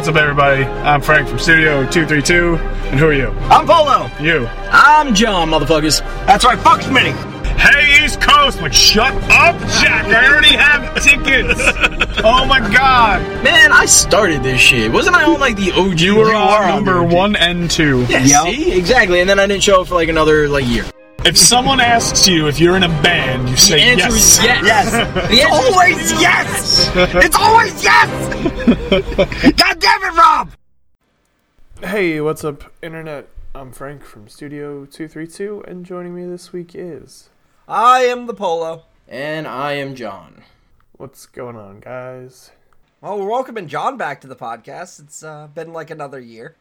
What's up, everybody? I'm Frank from Studio 232. And who are you? I'm Polo. You. I'm John, motherfuckers. That's right, fuck Smitty. Hey, East Coast! Like, shut up, Jack! I already have tickets! Oh my god! Man, I started this shit. Wasn't I on like the OG? You were on on number one and two. Yeah, Yep. see? Exactly. And then I didn't show up for like another like year. If someone asks you if you're in a band, you The say answer yes. is yes. Yes. The It's answer is always yes. It's always yes. God damn it, Rob. Hey, what's up, Internet? I'm Frank from Studio 232, and joining me this week is. I am the Polo. And I am John. What's going on, guys? Well, we're welcoming John back to the podcast. It's uh, been like another year.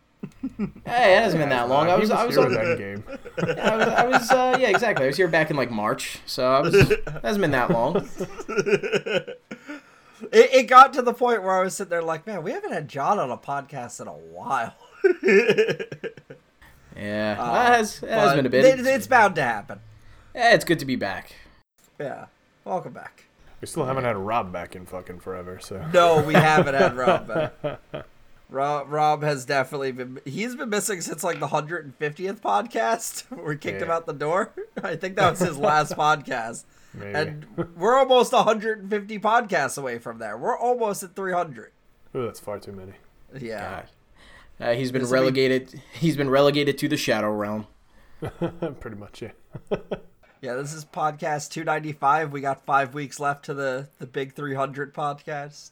Hey, it hasn't been that long. I was, I was, here on, in that game. I was, I was, uh, yeah, exactly. I was here back in like March, so I was. It hasn't been that long. It, it got to the point where I was sitting there like, man, we haven't had John on a podcast in a while. Yeah, well, it has, it has been a bit. it- it's bound to happen. yeah, it's good to be back. Yeah. Welcome back. We still haven't had Rob back in fucking forever, so. No, we haven't had Rob back. Rob, Rob has definitely been. He's been missing since like the 150th podcast we kicked him out the door. I think that was his last podcast. Maybe. And we're almost 150 podcasts away from there. We're almost at 300. Ooh, that's far too many. Yeah. God. Uh, he's been This'll be- relegated. He's been relegated to the shadow realm. Pretty much, yeah. Yeah, this is podcast 295. We got five weeks left to the, the big 300 podcast.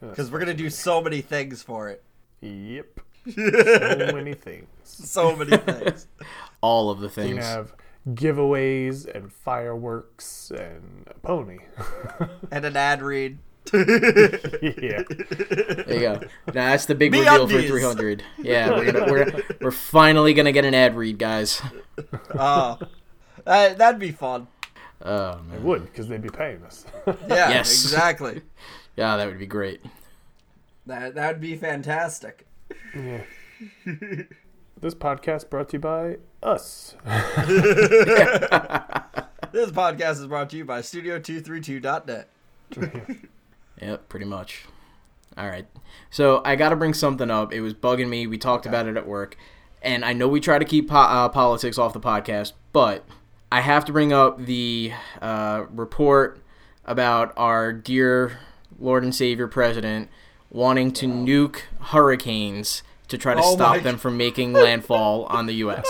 Because we're going to do so many things for it. Yep. So many things. So many things. All of the things. can have giveaways and fireworks and a pony. and an ad read. yeah. There you go. Now that's the big Me reveal for 300. Yeah, we're gonna, we're we're finally gonna get an ad read, guys. Oh. Uh, that'd be fun. Oh It would, because they'd be paying us. Yeah, Yes. exactly. yeah, that would be great. That that'd be fantastic. yeah. This podcast brought to you by us. This podcast is brought to you by Studio232.net. Yep, pretty much. All right. So I got to bring something up. It was bugging me. We talked about it at work, and I know we try to keep po- uh, politics off the podcast, but I have to bring up the uh, report about our dear Lord and Savior President wanting to nuke hurricanes to try to Oh stop my them from making landfall on the U.S.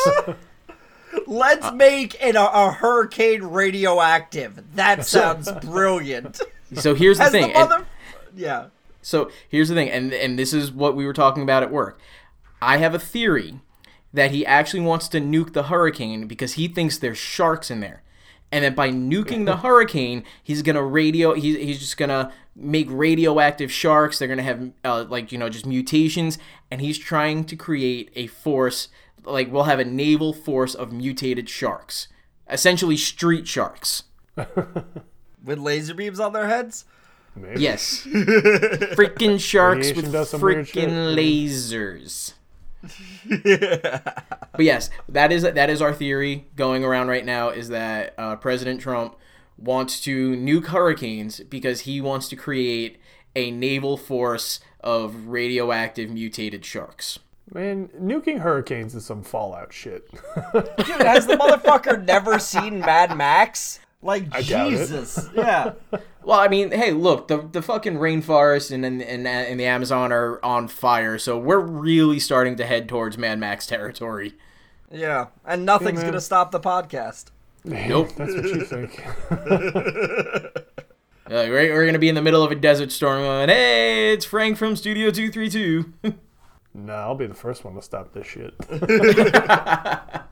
Let's uh, make it a, a hurricane radioactive. That sounds brilliant. So here's the thing. the and- yeah. So here's the thing, and and this is what we were talking about at work. I have a theory that he actually wants to nuke the hurricane because he thinks there's sharks in there, and that by nuking the hurricane, he's gonna radio. He's he's just gonna make radioactive sharks. They're gonna have uh, like you know just mutations, and he's trying to create a force like we'll have a naval force of mutated sharks, essentially street sharks. With laser beams on their heads? Maybe. Yes. freaking sharks Radiation with does some weird shit. freaking lasers. but yes, that is that is our theory going around right now is that uh, President Trump wants to nuke hurricanes because he wants to create a naval force of radioactive mutated sharks. Man, nuking hurricanes is some Fallout shit. Dude, has the motherfucker never seen Mad Max? Like, doubt it. Jesus. Yeah. Well, I mean, hey, look, the the fucking rainforest and and, and and the Amazon are on fire, so we're really starting to head towards Mad Max territory. Yeah. And nothing's man. going to stop the podcast. Nope. That's what you think. Uh, we're, we're gonna be in the middle of a desert storm going, hey, it's Frank from Studio 232. nah, I'll be the first one to stop this shit.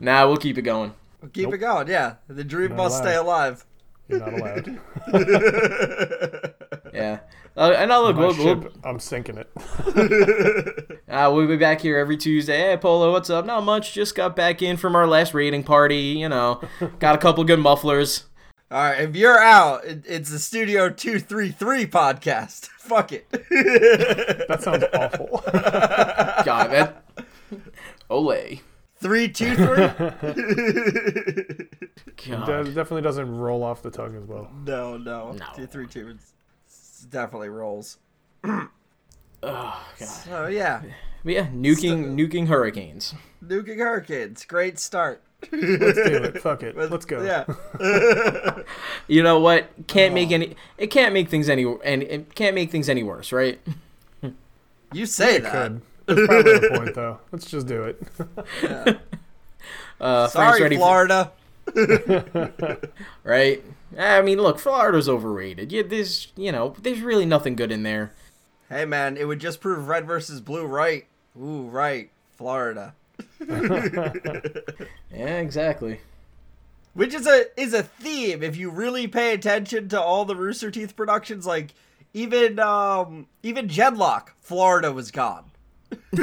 nah, we'll keep it going. Keep it going, yeah. The dream Not must allowed. stay alive. You're not allowed. Yeah. Uh, and now look, My we'll, we'll, I'm sinking it. uh, we'll be back here every Tuesday. Hey, Polo, what's up? Not much. Just got back in from our last raiding party. You know, got a couple good mufflers. All right, if you're out, it, it's the Studio 233 podcast. Fuck it. That sounds awful. God, that. Ole. 323? God. That definitely doesn't roll off the tongue as well. no, no. No. 232 it's, it's definitely rolls. Oh god. So yeah, But yeah, nuking nuking hurricanes. nuking hurricanes, great start. Let's do it. Fuck it. Let's go. Yeah, You know what? Can't make any. It can't make things any. And it can't make things any worse, right? you say It that. could. That's probably the point, though. Let's just do it. Uh, Sorry, ready for- Florida. right? I mean, look, Florida's overrated. Yeah, there's you know, there's really nothing good in there. Hey man, it would just prove red versus blue right. Ooh, right, Florida. Yeah, exactly. Which is a is a theme if you really pay attention to all the Rooster Teeth productions. Like even um even gen:LOCK, Florida was gone.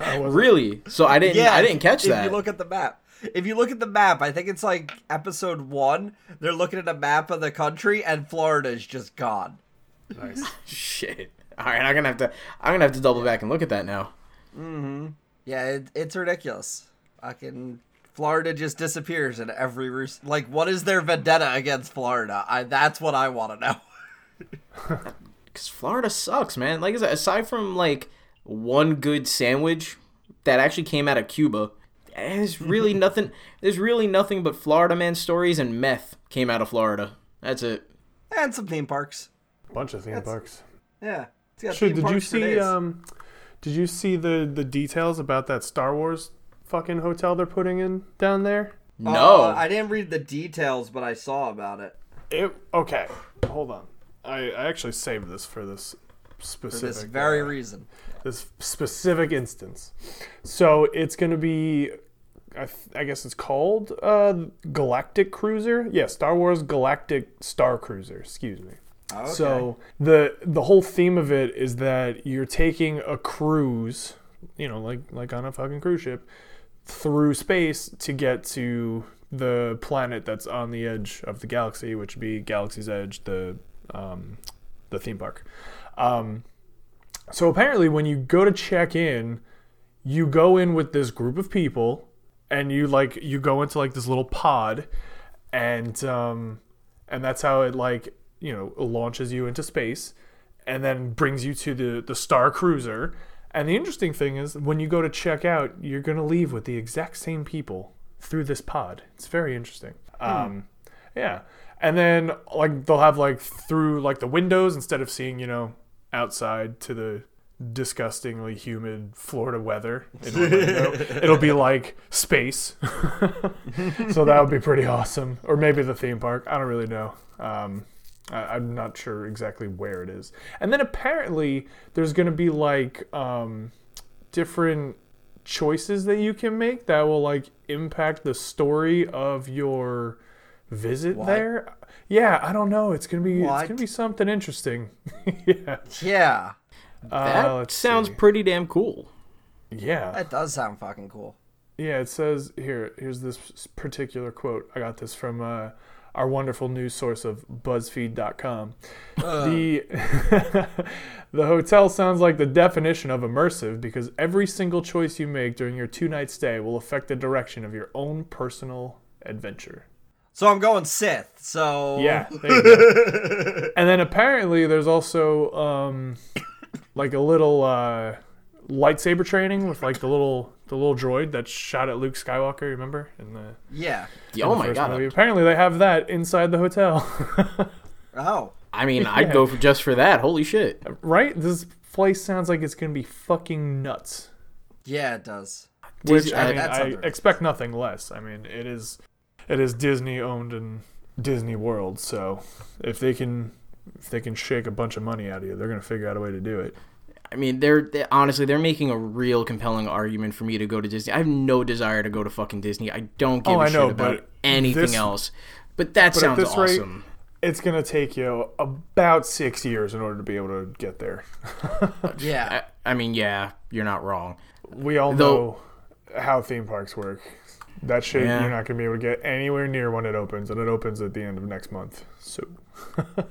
Really? So I didn't. yeah, I didn't catch if that. you look at the map. If you look at the map, I think it's like episode one. They're looking at a map of the country, and Florida is just gone. Nice. Shit. All right, I'm gonna have to. I'm gonna have to double back and look at that now. Mm-hmm. Yeah, it, it's ridiculous. Fucking Florida just disappears in every roost. Like, what is their vendetta against Florida? I that's what I want to know. Cause Florida sucks, man. Like aside from like one good sandwich that actually came out of Cuba, there's really nothing. There's really nothing but Florida man stories and meth came out of Florida. That's it. And some theme parks. Bunch of theme parks. Yeah. It's got Shit, theme did you parks for see? Um, did you see the the details about that Star Wars fucking hotel they're putting in down there? No. Uh, I didn't read the details, but I saw about it. It okay. Hold on. I, I actually saved this for this For specific this very uh, reason. This specific instance. So it's going to be, I, th- I guess it's called uh, Galactic Cruiser. Yeah, Star Wars Galactic Star Cruiser. Excuse me. Okay. So the the whole theme of it is that you're taking a cruise, you know, like like on a fucking cruise ship, through space to get to the planet that's on the edge of the galaxy, which would be Galaxy's Edge, the um, the theme park. Um, so apparently, when you go to check in, you go in with this group of people, and you like you go into like this little pod, and um, and that's how it like you know launches you into space, and then brings you to the the Star Cruiser. And the interesting thing is, when you go to check out, you're gonna leave with the exact same people through this pod. It's very interesting. Um, yeah, and then like they'll have like through like the windows instead of seeing you know outside to the disgustingly humid Florida weather it'll be like space. so that would be pretty awesome. Or maybe the theme park. I don't really know. Um, I, I'm not sure exactly where it is. And then apparently there's going to be like um, different choices that you can make that will like impact the story of your visit What? there. Yeah, I don't know. It's gonna be What? it's gonna be something interesting. yeah. yeah, That Uh, sounds see. pretty damn cool. yeah. that does sound fucking cool. Yeah, it says here. Here's this particular quote. I got this from uh, our wonderful news source of BuzzFeed.com. The the hotel sounds like the definition of immersive because every single choice you make during your two night stay will affect the direction of your own personal adventure. So I'm going Sith. So Yeah, there you go. and then apparently there's also um, like a little uh, lightsaber training with like the little the little droid that shot at Luke Skywalker. Remember in the yeah. Yeah, oh the my god. movie. Apparently they have that inside the hotel. Oh, I mean, I'd go for just for that. Holy shit. right? This place sounds like it's gonna be fucking nuts. yeah, it does. Which Disney- I I- mean, I expect nothing less. I mean, it is it is Disney owned and Disney World, so if they can if they can shake a bunch of money out of you, they're gonna figure out a way to do it. I mean, they're, they honestly they're making a real compelling argument for me to go to Disney. I have no desire to go to fucking Disney. I don't give Oh, a I shit know, about anything this- else. But that But sounds this rate- awesome. It's gonna take you about six years in order to be able to get there. Yeah. I, I mean, yeah, you're not wrong. We all Though- know how theme parks work. That shit Yeah. you're not gonna be able to get anywhere near when it opens, and it opens at the end of next month. So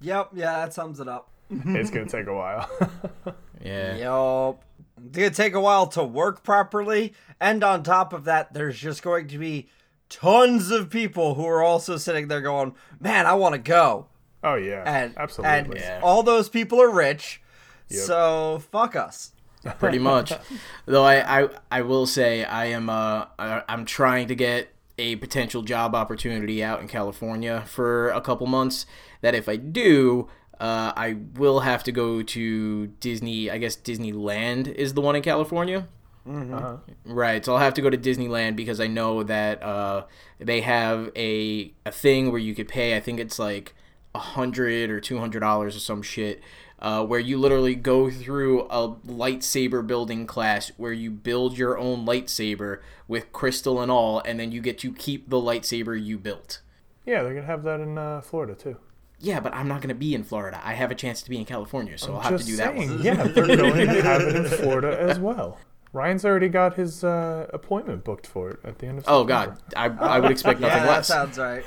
Yep. Yeah, that sums it up. it's gonna take a while. Yeah. Yup. It's gonna take a while to work properly, and on top of that, there's just going to be tons of people who are also sitting there going, "Man, I want to go." oh yeah, And absolutely. and Yeah. all those people are rich, So fuck us. Pretty much. Though I, I I will say I am uh I, I'm trying to get a potential job opportunity out in California for a couple months. That if I do, uh, I will have to go to Disney. I guess Disneyland is the one in California. Uh-huh. Right, so I'll have to go to Disneyland because I know that uh, they have a a thing where you could pay. I think it's like a hundred or two hundred dollars or some shit, uh, where you literally go through a lightsaber building class where you build your own lightsaber with crystal and all, and then you get to keep the lightsaber you built. Yeah, they're gonna have that in uh, Florida too. Yeah, but I'm not gonna be in Florida. I have a chance to be in California, so I'll have to Just do that saying, one. yeah, they're going to have it in Florida as well. Ryan's already got his uh, appointment booked for it at the end of. Oh God, I, I would expect nothing Yeah, that less. sounds right.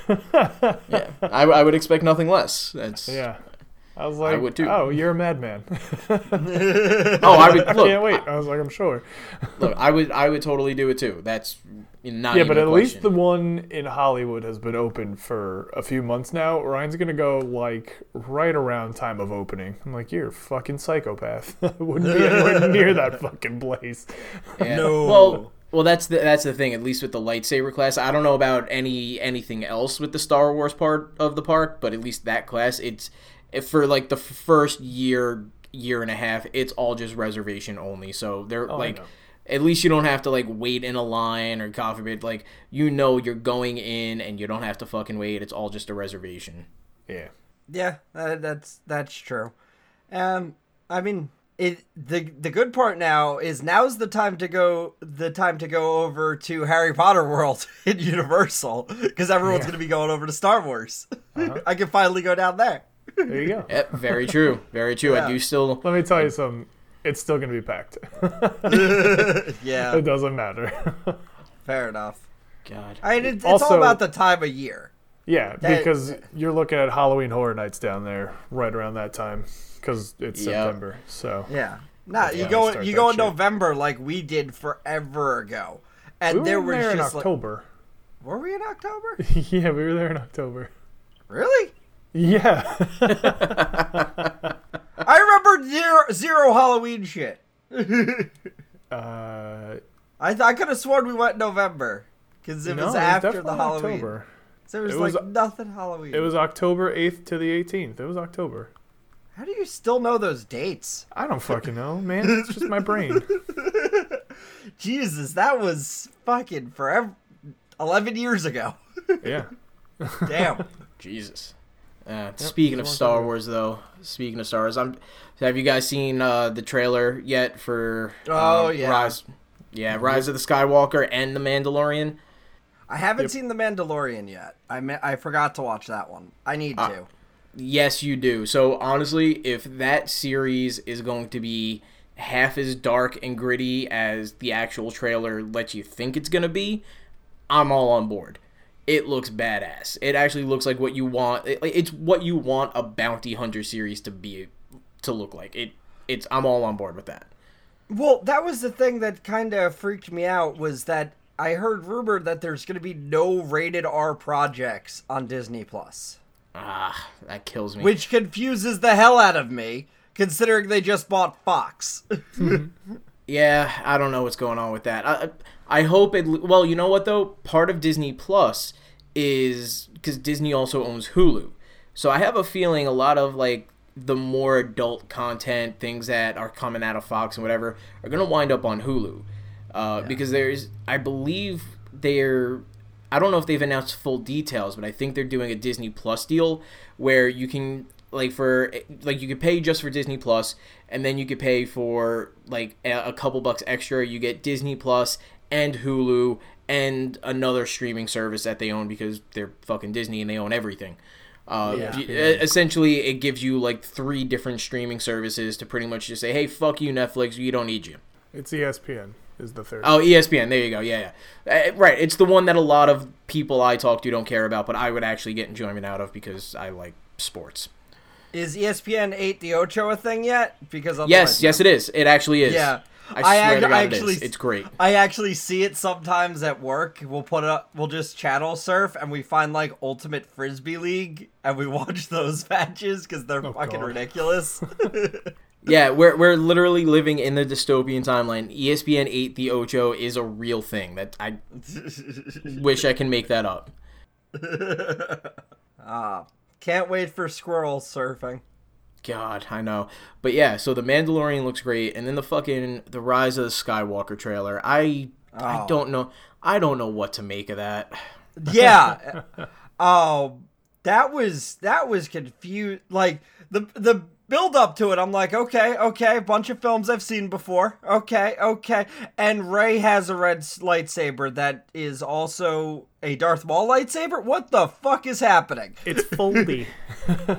Yeah, I, I would expect nothing less. That's Yeah. I was like, would too. oh, you're a madman. Oh, I would I can't wait. I was like, I'm sure. Look, I would I would totally do it too. That's not yeah, even but a at least the one in Hollywood has been open for a few months now. Ryan's gonna go like right around time of opening. I'm like, you're a fucking psychopath. I wouldn't be anywhere near that fucking place. Yeah. No. Well, well, that's the that's the thing. At least with the lightsaber class, I don't know about any anything else with the Star Wars part of the park, but at least that class, it's if for like the first year year and a half, it's all just reservation only. So they're Oh, like. At least you don't have to like wait in a line or God forbid, like you know you're going in and you don't have to fucking wait. It's all just a reservation. Yeah. Yeah, that, that's that's true. Um, I mean, it the the good part now is now's the time to go the time to go over to Harry Potter World in Universal because everyone's Yeah. gonna be going over to Star Wars. Uh-huh. I can finally go down there. There you go. Yep, very true. Very true. Yeah. I do still Let me tell you something. It's still gonna be packed. Yeah, it doesn't matter. fair enough. God. I mean, it's, it's Also- all about the time of year. yeah, That- because you're looking at Halloween Horror Nights down there right around that time because it's Yep. September. So Yeah. Nah, you go you go in shit. November like we did forever ago, and we were there was there in just like, October. were we in October? yeah, we were there in October. Really? Yeah. I remember zero, zero Halloween shit. uh, I th- I could have sworn we went November because it no, was it after the Halloween. October. So it was, It was- like nothing Halloween. It was October 8th to the 18th. It was October. How do you still know those dates? I don't fucking know, man. It's just my brain. Jesus, that was fucking forever. Eleven years ago. Yeah. Damn. Jesus. Uh, speaking of it's a long Star time. Wars, though, speaking of Star Wars, I'm. Have you guys seen uh, the trailer yet for? Oh, um, yeah. Rise. Yeah, Rise of the Skywalker and the Mandalorian. I haven't Yep. seen The Mandalorian yet. I me- I forgot to watch that one. I need Ah. to. Yes, you do. So honestly, if that series is going to be half as dark and gritty as the actual trailer lets you think it's gonna be, I'm all on board. It looks badass. It actually looks like what you want. it- It's what you want a bounty hunter series to be to look like. It. It's. I'm all on board with that. Well, that was the thing that kind of freaked me out was that I heard rumored that there's going to be no rated R projects on Disney Plus, Ah, that kills me. which confuses the hell out of me considering they just bought Fox. Yeah, I don't know what's going on with that. I I hope it. Well, you know what though, part of Disney Plus is because Disney also owns Hulu, so I have a feeling a lot of like the more adult content, things that are coming out of Fox and whatever, are gonna wind up on Hulu, uh, because there's, I believe they're. I don't know if they've announced full details, but I think they're doing a Disney Plus deal where you can like for like you could pay just for Disney Plus, and then you could pay for like a couple bucks extra. You get Disney Plus and Hulu and another streaming service that they own because they're fucking Disney and they own everything. Uh, Yeah. y- Essentially, it gives you like three different streaming services to pretty much just say, "Hey, fuck you, Netflix. We don't need you." It's ESPN is the third. Oh, ESPN. There you go. Yeah, yeah. Uh, right. It's the one that a lot of people I talk to don't care about, but I would actually get enjoyment out of because I like sports. Is ESPN 8 the Ocho a thing yet? Because Yes, otherwise- yes, it is. It actually is. Yeah. I I swear ac- to God, I it is. actually- It's great. I actually see it sometimes at work. We'll put up, we'll just channel surf, and we find like Ultimate Frisbee League, and we watch those matches because they're Oh, fucking God. ridiculous. Yeah, we're we're literally living in the dystopian timeline. ESPN eight the Ocho is a real thing. That I wish I can make that up. Ah, can't wait for squirrel surfing. God, I know. But yeah, so the Mandalorian looks great, and then the fucking the Rise of the Skywalker trailer. I I Oh. don't know. I don't know what to make of that. Yeah. Oh, that was that was confused. Like the the build up to it, I'm like, okay, okay, a bunch of films I've seen before. Okay, okay, and Rey has a red lightsaber that is also a Darth Maul lightsaber. What the fuck is happening? It's foldy.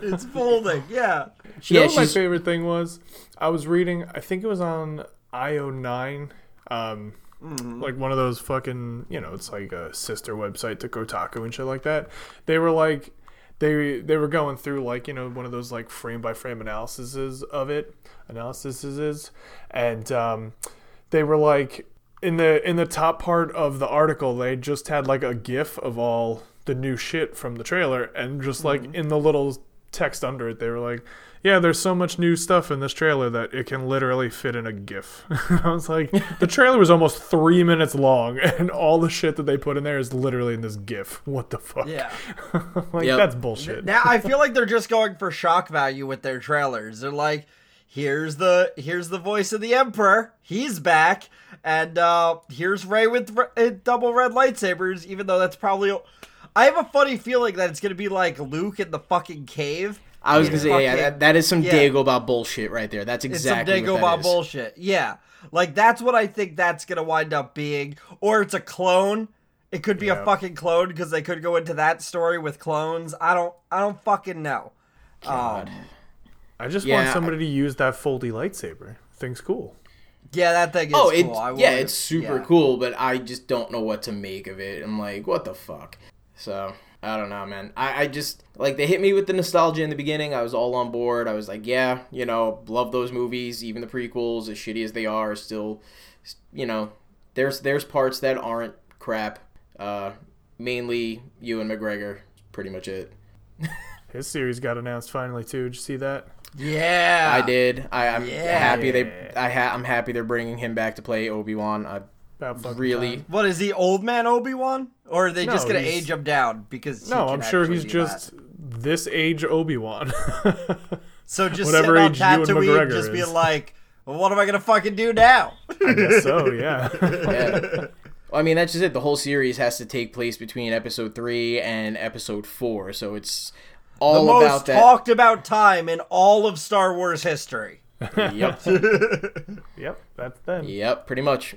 It's folding. Yeah. You know Yeah, what my favorite thing was? I was reading. I think it was on IO9. Um, like one of those fucking. You know, it's like a sister website to Kotaku and shit like that. They were like. They, they were going through like you know one of those like frame by frame analyses of it analyses and um, they were like in the in the top part of the article they just had like a gif of all the new shit from the trailer and just like mm-hmm. in the little text under it they were like yeah there's so much new stuff in this trailer that it can literally fit in a gif i was like the trailer was almost three minutes long and all the shit that they put in there is literally in this gif what the fuck Yeah. like Yep. that's bullshit Now I feel like they're just going for shock value with their trailers. They're like, here's the here's the voice of the Emperor. He's back, and uh here's Rey with re- uh, double red lightsabers. Even though that's probably, I have a funny feeling that it's gonna be like Luke in the fucking cave. I was gonna say, yeah, that, that is some yeah. Dagobah bullshit right there. That's exactly It's some exactly what that Dagobah is. bullshit. Yeah, like that's what I think that's gonna wind up being, or it's a clone. It could be a fucking clone because they could go into that story with clones. I don't, I don't fucking know. God. Um, i just Yeah, want I- somebody to use that foldy lightsaber thing's cool Yeah, that thing is Oh, cool. it's I yeah, it's super yeah. cool, but I just don't know what to make of it. I'm like, what the fuck? So I don't know, man. I, I just like they hit me with the nostalgia in the beginning. I was all on board. I was like, yeah, you know, love those movies, even the prequels, as shitty as they are, still, you know, there's there's parts that aren't crap. Uh, mainly Ewan McGregor, pretty much it. his series got announced finally too did you see that Yeah, I did. I, I'm Yeah. happy they. I ha- I'm happy they're bringing him back to play Obi Wan. I About really. time. What is he, old man Obi Wan, or are they just gonna he's- age him down because? No, I'm sure he's just that? this age Obi Wan. so just whatever sitting on age Ewan Tatooine, McGregor just is. being like, well, "What am I gonna fucking do now?" I guess so, yeah. Yeah. Well, I mean, that's just it. The whole series has to take place between episode three and episode four, so it's the all most about that. talked about time in all of Star Wars history. Yep, yep, that's them. yep, pretty much.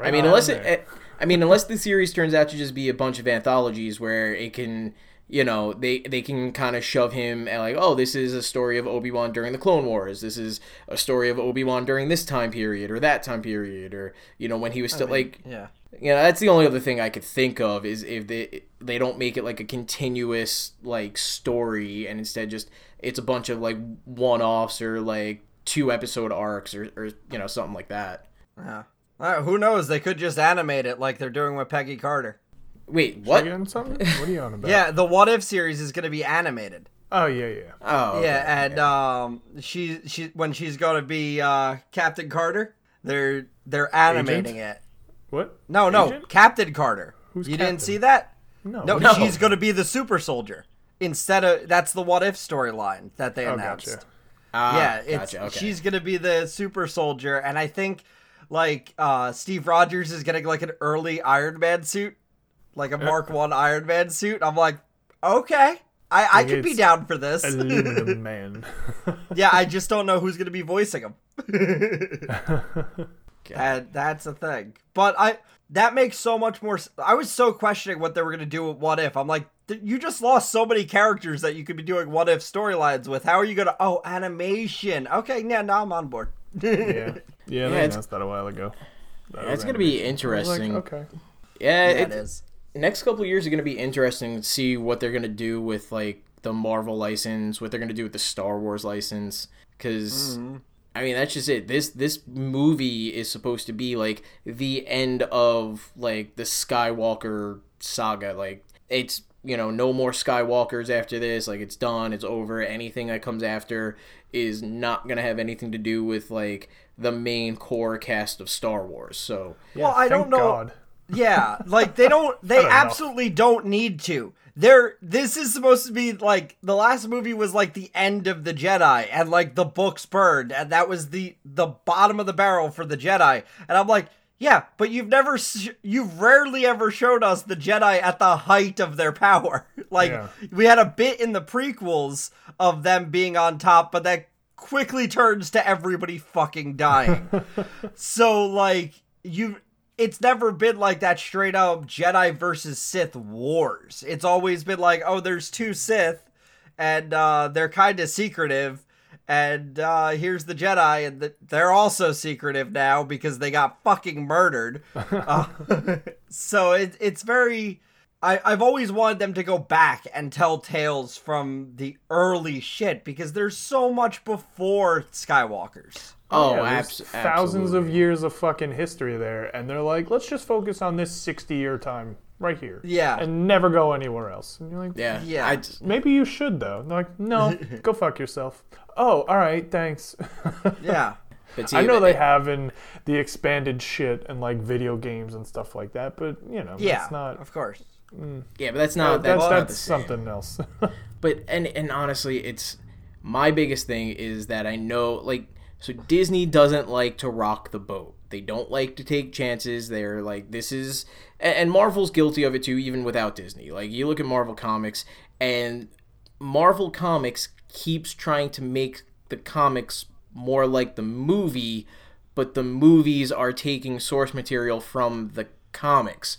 I mean, unless there. it, I mean, unless the series turns out to just be a bunch of anthologies where it can, you know, they they can kind of shove him at like, oh, this is a story of Obi Wan during the Clone Wars. This is a story of Obi Wan during this time period or that time period, or you know, when he was still like, Yeah. You know, that's the only other thing I could think of is if they they don't make it like a continuous like story and instead just it's a bunch of like one offs or like two episode arcs or, or you know something like that. Yeah. Uh, who knows? They could just animate it like they're doing with Peggy Carter. Wait, You what? getting something? What are you on about? Yeah, the What If series is going to be animated. Oh yeah, yeah. Oh, okay. yeah, and um, she she when she's going to be uh, Captain Carter, they're they're animating it. What? No, no, Agent? Captain Carter. Who's you Captain? didn't see that? No. No, No. she's going to be the super soldier instead of that's the What If storyline that they announced. Oh, announced. gotcha. Ah, yeah, it's gotcha, okay. she's gonna be the super soldier, and I think like uh Steve Rogers is getting like an early Iron Man suit, like a Mark One Iron Man suit. I'm like, okay, I I could be down for this. Aluminum Man. yeah, I just don't know who's gonna be voicing him. and that's a thing. But I that makes so much more. I was so questioning what they were gonna do with What If. I'm like, you just lost so many characters that you could be doing What If storylines with. How are you gonna? Oh, animation. Okay, yeah, now I'm on board. yeah. Yeah, they it's- announced that a while ago. That Yeah, it's gonna be animation. I was like, interesting. okay. Yeah, Yeah, it, it is. next couple of years are gonna be interesting to see what they're gonna do with like the Marvel license, what they're gonna do with the Star Wars license, because. Mm-hmm. I mean that's just it. This this movie is supposed to be like the end of like the Skywalker saga. Like it's you know no more Skywalkers after this. Like it's done. It's over. Anything that comes after is not gonna have anything to do with like the main core cast of Star Wars. So well, I don't know. God. Yeah, like they don't. They don't know. absolutely don't need to. They're. This is supposed to be like the last movie was like the end of the Jedi, and like the books burned, and that was the the bottom of the barrel for the Jedi. And I'm like, yeah, but you've never, sh- you've rarely ever showed us the Jedi at the height of their power. like Yeah. we had a bit in the prequels of them being on top, but that quickly turns to everybody fucking dying. so like you it's never been like that straight up Jedi versus Sith wars. It's always been like, oh, there's two Sith and uh they're kind of secretive and uh here's the Jedi and th- they're also secretive now because they got fucking murdered. Uh, so it, it's very I, I've always wanted them to go back and tell tales from the early shit because there's so much before Skywalkers. Oh, Yeah, abs- thousands of years of fucking history there, and they're like, let's just focus on this 60 year time right here. Yeah. And never go anywhere else. And you're like, yeah, Yeah. I just- maybe you should, though. And they're like, no, go fuck yourself. Oh, all right, thanks. Yeah. but see, I know they have in the expanded shit and like video games and stuff like that, but you know, Yeah. that's not. Of course. Mm. Yeah, but that's not that's that's, that's something else. But and and honestly, it's my biggest thing is that I know like so Disney doesn't like to rock the boat. They don't like to take chances. They're like this is and and Marvel's guilty of it too even without Disney. Like you look at Marvel Comics and Marvel Comics keeps trying to make the comics more like the movie, but the movies are taking source material from the comics.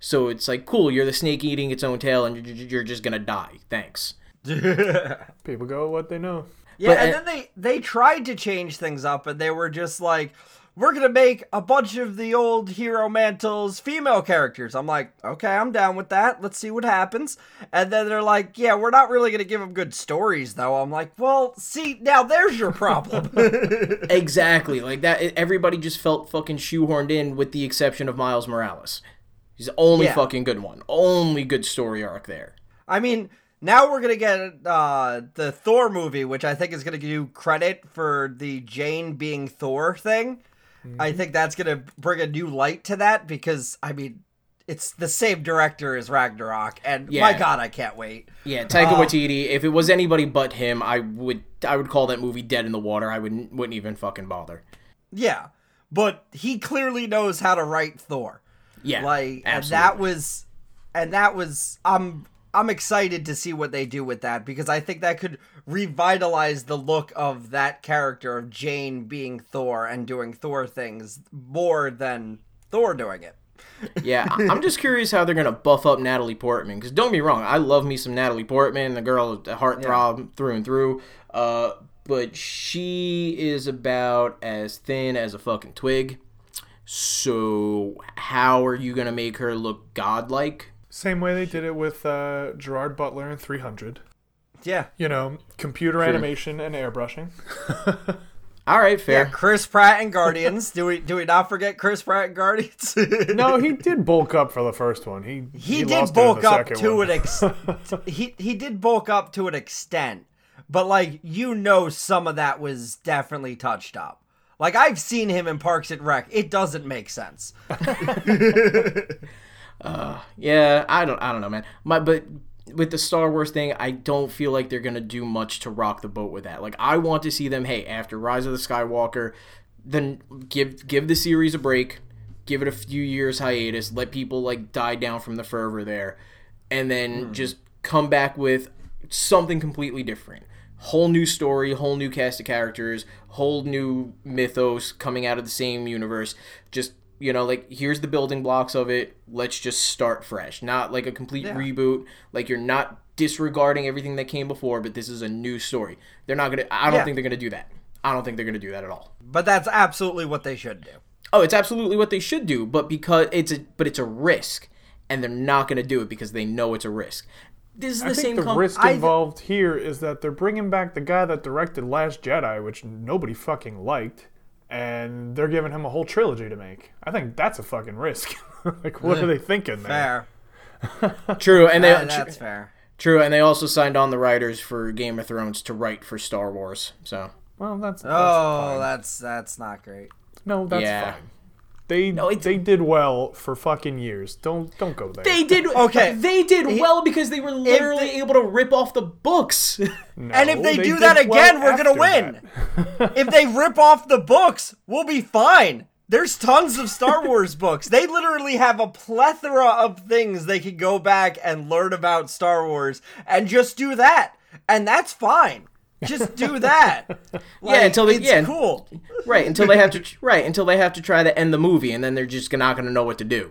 So it's like, cool, you're the snake eating its own tail and you're- you're just gonna die. Thanks. People go what they know. Yeah, But, and uh, then they they tried to change things up, and they were just like, "We're gonna make a bunch of the old hero mantles female characters." I'm like, "Okay, I'm down with that. Let's see what happens." And then they're like, "Yeah, we're not really gonna give them good stories, though." I'm like, "Well, see, now there's your problem." Exactly. Like that everybody just felt fucking shoehorned in with the exception of Miles Morales. He's the only Yeah. fucking good one. Only good story arc there. I mean, now we're gonna get uh, the Thor movie, which I think is gonna do credit for the Jane being Thor thing. I think that's gonna bring a new light to that because I mean, it's the same director as Ragnarok, and my God, I can't wait. Yeah, Taika Waititi. If it was anybody but him, I would I would call that movie dead in the water. I wouldn't wouldn't even fucking bother. Yeah, but he clearly knows how to write Thor. Yeah, like and that was and that was i'm i'm excited to see what they do with that because i think that could revitalize the look of that character of jane being thor and doing thor things more than thor doing it Yeah, I'm just curious how they're gonna buff up Natalie Portman. Because don't be wrong, I love me some Natalie Portman. The girl a heartthrob through and through. Uh, but she is about as thin as a fucking twig. So how are you gonna make her look godlike? Same way they did it with uh, Gerard Butler in 300. yeah You know, computer animation and airbrushing. All right, fair. yeah chris pratt and guardians do we do we not forget chris pratt and guardians No, he did bulk up for the first one. He he, he did lost bulk up to one. an ex- he he did bulk up to an extent but like you know some of that was definitely touched up like i've seen him in parks and rec it doesn't make sense Uh, yeah, I don't, I don't know, man. My, but with the Star Wars thing, I don't feel like they're gonna do much to rock the boat with that. Like, I want to see them. Hey, after Rise of the Skywalker, then give give the series a break, give it a few years hiatus, let people like die down from the fervor there, and then hmm. just come back with something completely different. Whole new story, whole new cast of characters, whole new mythos coming out of the same universe. Just you know, like here's the building blocks of it. Let's just start fresh. Not like a complete reboot. Like you're not disregarding everything that came before, but this is a new story. They're not gonna. I don't Yeah. think they're gonna do that. I don't think they're gonna do that at all. but that's absolutely what they should do Oh, it's absolutely what they should do, but because it's a but it's a risk, and they're not gonna do it because they know it's a risk. This is the I think same. the com- risk I- involved here is that they're bringing back the guy that directed Last Jedi, which nobody fucking liked, and they're giving him a whole trilogy to make. I think that's a fucking risk. like, what are they thinking there? fair True, and they Uh, that's fair True, and they also signed on the writers for Game of Thrones to write for Star Wars. So Well, that's, that's Oh, fine. that's that's not great. no, that's Yeah. fine. They it's- they did well for fucking years. Don't don't go there. they did Okay. They did well because they were literally they- able to rip off the books. No, And if they, do did that well again, we're gonna win. if they rip off the books, we'll be fine. There's tons of Star Wars books. They literally have a plethora of things they can go back and learn about Star Wars and just do that. And that's fine. Just do that. Like, until they- it's yeah. cool. right until they have to. Right until they have to try to end the movie, and then they're just not going to know what to do.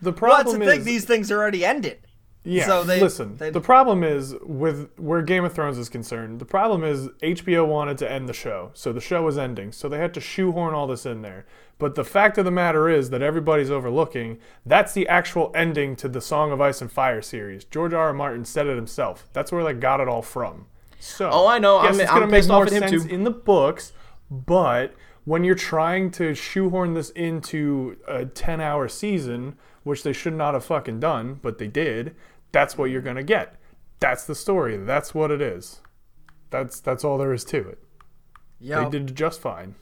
The Well, that's problem thing. is These things are already ended. Yeah, So they- listen. they- the problem is with where Game of Thrones is concerned. The problem is HBO wanted to end the show, so the show was ending. So they had to shoehorn all this in there. But the fact of the matter is that everybody's overlooking that's the actual ending to the Song of Ice and Fire series. George R. R. Martin said it himself. That's where they got it all from. So Oh, I know. Yes, I'm- it's I'm gonna make more off at him, sense too. in the books, but when you're trying to shoehorn this into a 10 hour season, which they should not have fucking done, but they did, that's what you're gonna get. That's the story. That's what it is. That's that's all there is to it. Yo, They did just fine.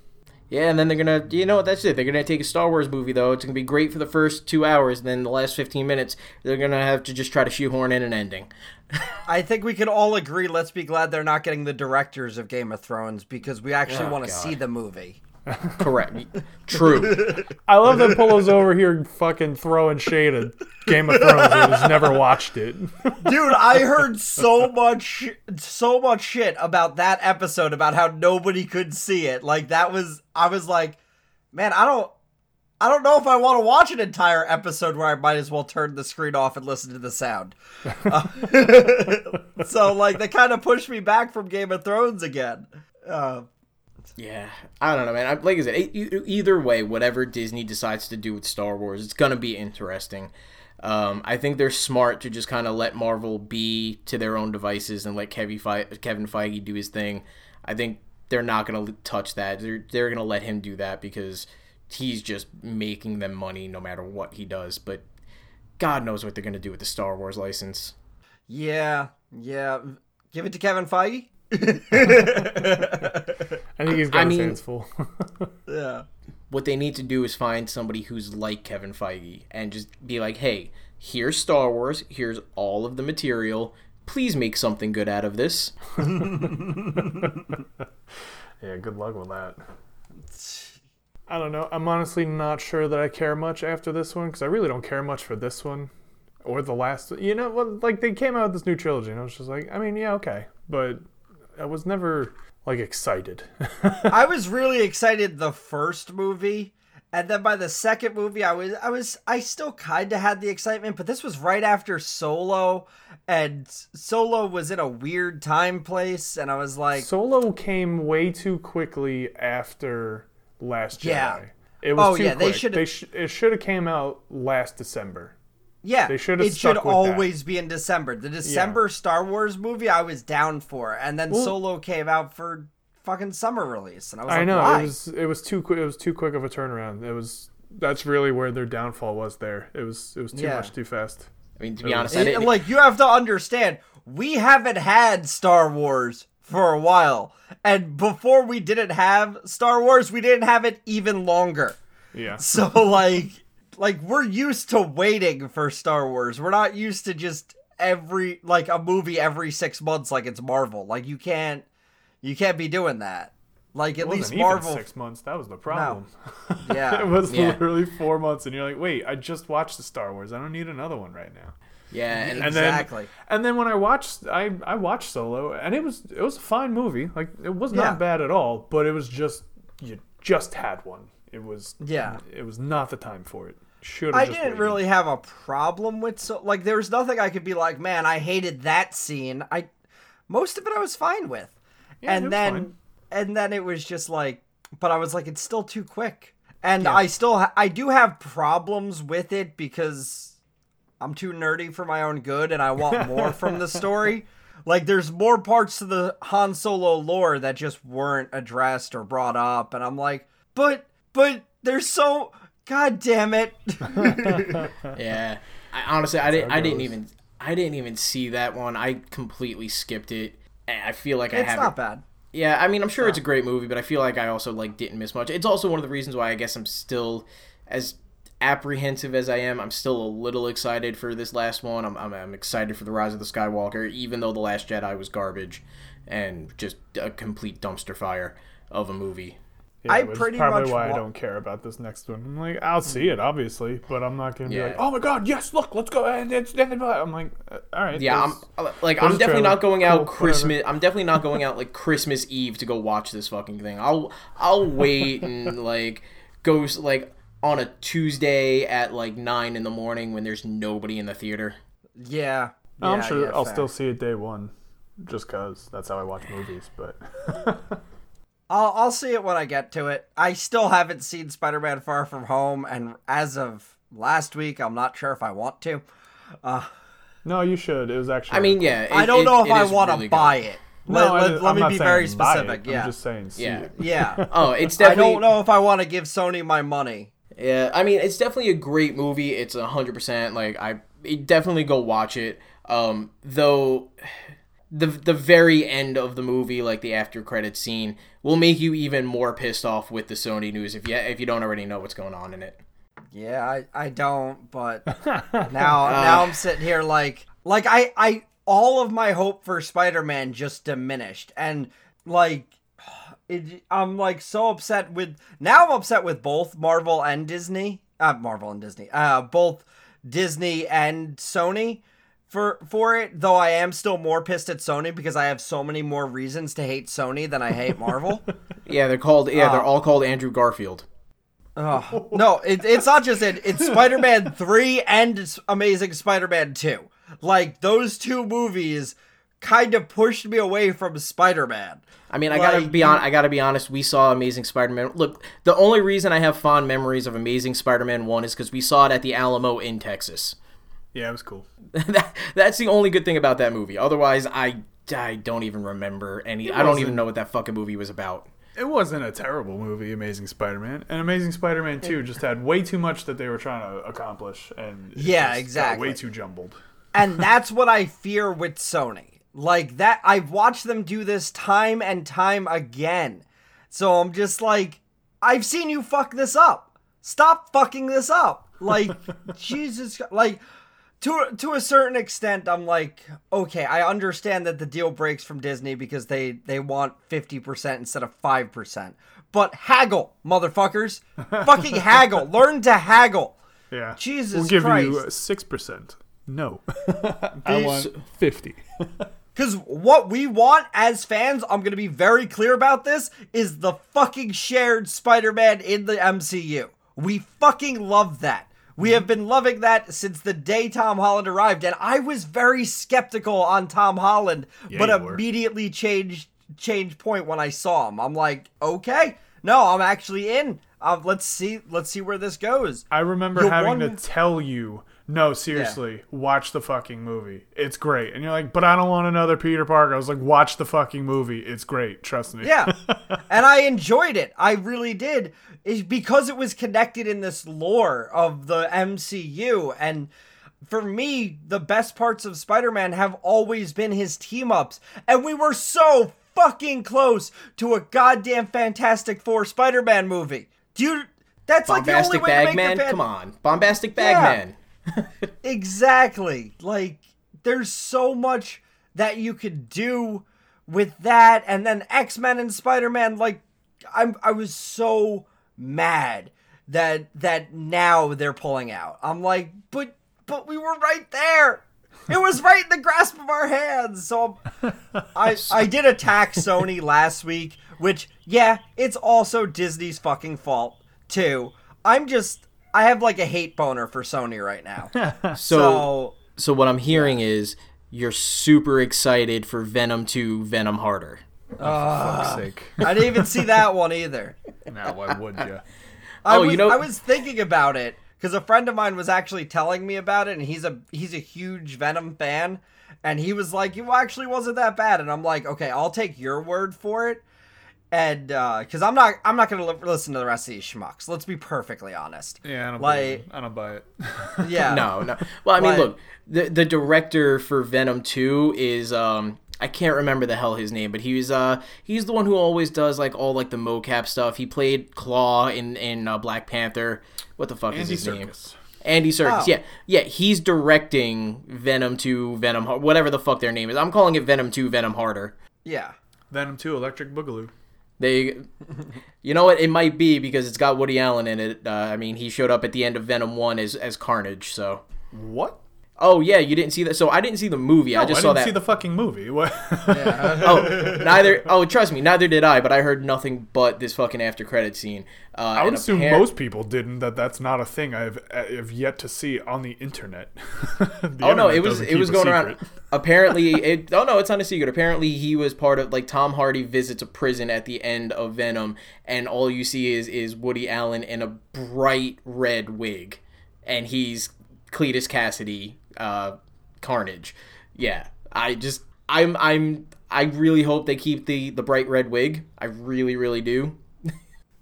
Yeah, and then they're gonna, you know what? That's it. They're gonna take a Star Wars movie though. It's gonna be great for the first two hours. and Then the last fifteen minutes, they're gonna have to just try to shoehorn in an ending. I think we can all agree. Let's be glad they're not getting the directors of Game of Thrones because we actually Oh, want to see the movie. Correct. True. I love that Polo's over here fucking throwing shade at Game of Thrones and has never watched it. Dude, I heard so much so much shit about that episode about how nobody could see it. Like that was I was like, man, I don't I don't know if I want to watch an entire episode where I might as well turn the screen off and listen to the sound. Uh, so like they kind of pushed me back from Game of Thrones again. Uh, Yeah, I don't know, man. I, like I said, either way, whatever Disney decides to do with Star Wars, it's gonna be interesting. Um, I think they're smart to just kind of let Marvel be to their own devices and let Kevin Feige, Kevin Feige do his thing. I think they're not gonna touch that. They're they're gonna let him do that because he's just making them money no matter what he does. But God knows what they're gonna do with the Star Wars license. yeah, yeah. Give it to Kevin Feige. I think he's got I his mean- hands full. Yeah. what they need to do is find somebody who's like Kevin Feige and just be like, hey, here's Star Wars, here's all of the material. Please make something good out of this. Yeah, good luck with that. I don't know. I'm honestly not sure that I care much after this one because I really don't care much for this one or the last. You know, like they came out with this new trilogy, and I was just like, I mean, yeah, okay, but I was never like excited. I was really excited the first movie, and then by the second movie, I was I was I still kind of had the excitement, but this was right after Solo, and Solo was in a weird time place, and I was like, Solo came way too quickly after Last Jedi. Yeah. It was Oh, too yeah, they quick. should've- They sh- it should have came out last December. Yeah, They should've it should stuck with that. always be in December. The December Star Wars movie, I was down for, and then Well- Solo came out for fucking summer release, and I was I like, know why? it was it was too quick. It was too quick of a turnaround. It was that's really where their downfall was. There, it was it was too Yeah. much too fast. I mean, to be honest, I didn't, like you have to understand, we haven't had Star Wars for a while, and before we didn't have Star Wars, we didn't have it even longer. Yeah, So like, like we're used to waiting for Star Wars. We're not used to just every like a movie every six months, like it's Marvel. Like you can't, you can't be doing that. Like at it least Marvel, six months. That was the problem. it yeah. It was Yeah. literally four months, and you're like, wait, I just watched the Star Wars. I don't need another one right now. yeah, and, And then, Exactly. and then when I watched, I I watched Solo, and it was it was a fine movie. Like it was not Yeah. bad at all, but it was just you just had one. It was Yeah. It was not the time for it. Should I didn't really have a problem with so like there was nothing I could be like, man, I hated that scene. I most of it I was fine with. Yeah, and then fine. and then it was just like but I was like it's still too quick. And I still ha- I do have problems with it because I'm too nerdy for my own good and I want more from the story. Like there's more parts to the Han Solo lore that just weren't addressed or brought up and I'm like, "But but there's so god damn it." yeah. I, honestly, I didn't. I didn't even. I didn't even see that one. I completely skipped it. I feel like I It's haven't. not bad. Yeah, I mean, I'm sure it's a great movie, but I feel like I also like didn't miss much. It's also one of the reasons why I guess I'm still as apprehensive as I am. I'm still a little excited for this last one. I'm, I'm, I'm excited for the Rise of the Skywalker, even though the Last Jedi was garbage and just a complete dumpster fire of a movie. Yeah, I which is pretty probably much why I don't care about this next one. I'm like, I'll see it, obviously, but I'm not gonna be like, oh my god, yes, look, let's go, and it's I'm like, uh, all right, Yeah, I'm like I'm definitely not going out Cool, whatever. Christmas. I'm definitely not going out like Christmas Eve to go watch this fucking thing. I'll I'll wait and like go like on a Tuesday at like nine in the morning when there's nobody in the theater. Yeah. I'm sure yeah, I'll fair. still see it day one, just cause that's how I watch movies. But I'll I'll see it when I get to it. I still haven't seen Spider-Man: Far From Home, and as of last week, I'm not sure if I want to. Uh, no, you should. It was actually. I mean, yeah, it- I don't it- know if I want to really good. buy it. no, Let, I let, let I'm me not be very buy it. specific. Yeah. I'm just saying. See Yeah. it. Yeah. Oh, it's definitely. I don't know if I want to give Sony my money. Yeah, I mean, it's definitely a great movie. It's a hundred percent like I definitely go watch it. Um, though the the very end of the movie, like the after credit scene, will make you even more pissed off with the Sony news if you if you don't already know what's going on in it. Yeah, I, I don't, but now now I'm sitting here like like I I all of my hope for Spider-Man just diminished and like it, I'm like so upset with now I'm upset with both Marvel and Disney. Uh Marvel and Disney. Uh both Disney and Sony for for it, though I am still more pissed at Sony because I have so many more reasons to hate Sony than I hate Marvel. Yeah, they're called. Yeah, Uh, they're all called Andrew Garfield. Oh, no, it, it's not just it. It's Spider Man 3 and Amazing Spider Man 2. Like, those two movies kind of pushed me away from Spider Man. I mean, I gotta be on. I gotta be honest. We saw Amazing Spider-Man. Look, the only reason I have fond memories of Amazing Spider-Man One is because we saw it at the Alamo in Texas. Yeah, it was cool. that, that's the only good thing about that movie. Otherwise, I I don't even remember any. I don't even know what that fucking movie was about. It wasn't a terrible movie, Amazing Spider-Man, and Amazing Spider-Man Two just had way too much that they were trying to accomplish, and it Yeah, just got exactly. way too jumbled. And that's what I fear with Sony. Like, that, I've watched them do this time and time again. So I'm just like, I've seen you fuck this up. Stop fucking this up. Like, Jesus, like, to to a certain extent, I'm like, okay, I understand that the deal breaks from Disney because they they want fifty percent instead of five percent. But haggle, motherfuckers, fucking haggle. Learn to haggle. Yeah, Jesus we'll give you six percent. No, I want fifty. Because what we want as fans, I'm going to be very clear about this, is the fucking shared Spider Man in the MCU. We fucking love that. We have been loving that since the day Tom Holland arrived, and I was very skeptical on Tom Holland, Yeah, but you were. immediately changed changed point when I saw him. I'm like, okay, no, I'm actually in. Uh, let's see, let's see where this goes. I remember having one- to tell you, no, seriously, watch the fucking movie. It's great. And you're like, but I don't want another Peter Parker. I was like, watch the fucking movie. It's great. Trust me. Yeah. and I enjoyed it. I really did. Is because it was connected in this lore of the MCU and for me, the best parts of Spider-Man have always been his team-ups. And we were so fucking close to a goddamn Fantastic Four Spider-Man movie. Dude, that's like the only Bombastic way to make Bagman, the fan- come on, Bombastic Yeah. Exactly. Like there's so much that you could do with that and then X-Men and Spider-Man like I'm I was so mad that that now they're pulling out. I'm like, "But but we were right there. It was right in the grasp of our hands." So I I did attack Sony last week, which yeah, it's also Disney's fucking fault too. I'm just I have like a hate boner for Sony right now. So, So so what I'm hearing is you're super excited for Venom 2 Venom Harder. Oh, fuck's sake. I didn't even see that one either. Now, why would you? I Oh, was, you know- I was thinking about it because a friend of mine was actually telling me about it, and he's a he's a huge Venom fan, and he was like, "It actually wasn't that bad," and I'm like, "Okay, I'll take your word for it." And because I'm not I'm not gonna li- listen to the rest of these schmucks. Let's be perfectly honest. Yeah, I don't, Like- believe. I don't buy it. Yeah. No, no. Well, I mean, Like- look, the the director for Venom Two is um I can't remember the hell his name, but he was uh he's the one who always does like all like the mocap stuff. He played Klaue in in uh, Black Panther. What the fuck is Andy his name? Andy Serkis. Oh. Yeah, yeah. He's directing Venom Two, Venom, whatever the fuck their name is. I'm calling it Venom Two, Venom Harder. Yeah. Venom 2, Electric Boogaloo. They, you know what? It might be because it's got Woody Allen in it. Uh, I mean, he showed up at the end of Venom One as as Carnage. So. What? Oh yeah, you didn't see that. So I didn't see the movie. I No, just I saw didn't that. see the fucking movie. What? oh, neither. Oh, trust me, neither did I. But I heard nothing but this fucking after credit scene. Uh, I would assume appar- most people didn't. That that's not a thing I've have yet to see on the internet. The Oh no, it was it was keep a going around. Apparently, it. Oh no, it's not a secret. Apparently, he was part of like Tom Hardy visits a prison at the end of Venom, and all you see is is Woody Allen in a bright red wig, and he's Cletus Kasady, uh, Carnage. Yeah, I just I'm I'm I really hope they keep the the bright red wig. I really really do.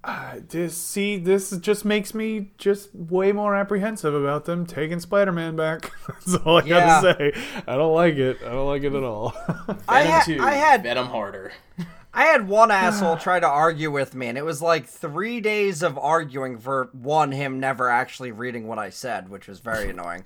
Uh, this see this just makes me just way more apprehensive about them taking Spider-Man back. That's all I Yeah. gotta say. I don't like it. I don't like it at all. I, Venom ha- two, I had Venom harder. I had one asshole try to argue with me, and it was like three days of arguing for one him never actually reading what I said, which was very annoying.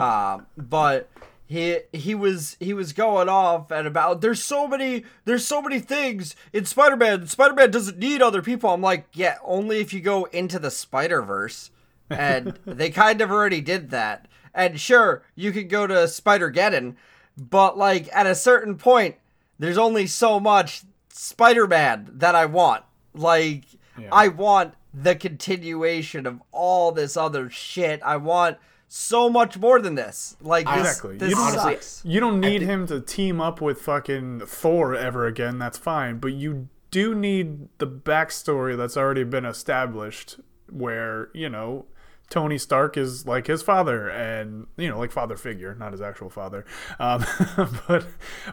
Uh, but he he was he was going off and about there's so many there's so many things in Spider-Man. Spider-Man doesn't need other people. I'm like, yeah, only if you go into the Spider-Verse, and they kind of already did that. And sure, you could go to Spider-Geddon, but like at a certain point, there's only so much Spider-Man that I want. Like I want the continuation of all this other shit. I want so much more than this. Like this, Exactly. this You don't- Honestly, you don't need him to team up with fucking Thor ever again. That's fine, but you do need the backstory that's already been established, where you know. Tony Stark is like his father, and you know, like father figure, not his actual father. Um, but,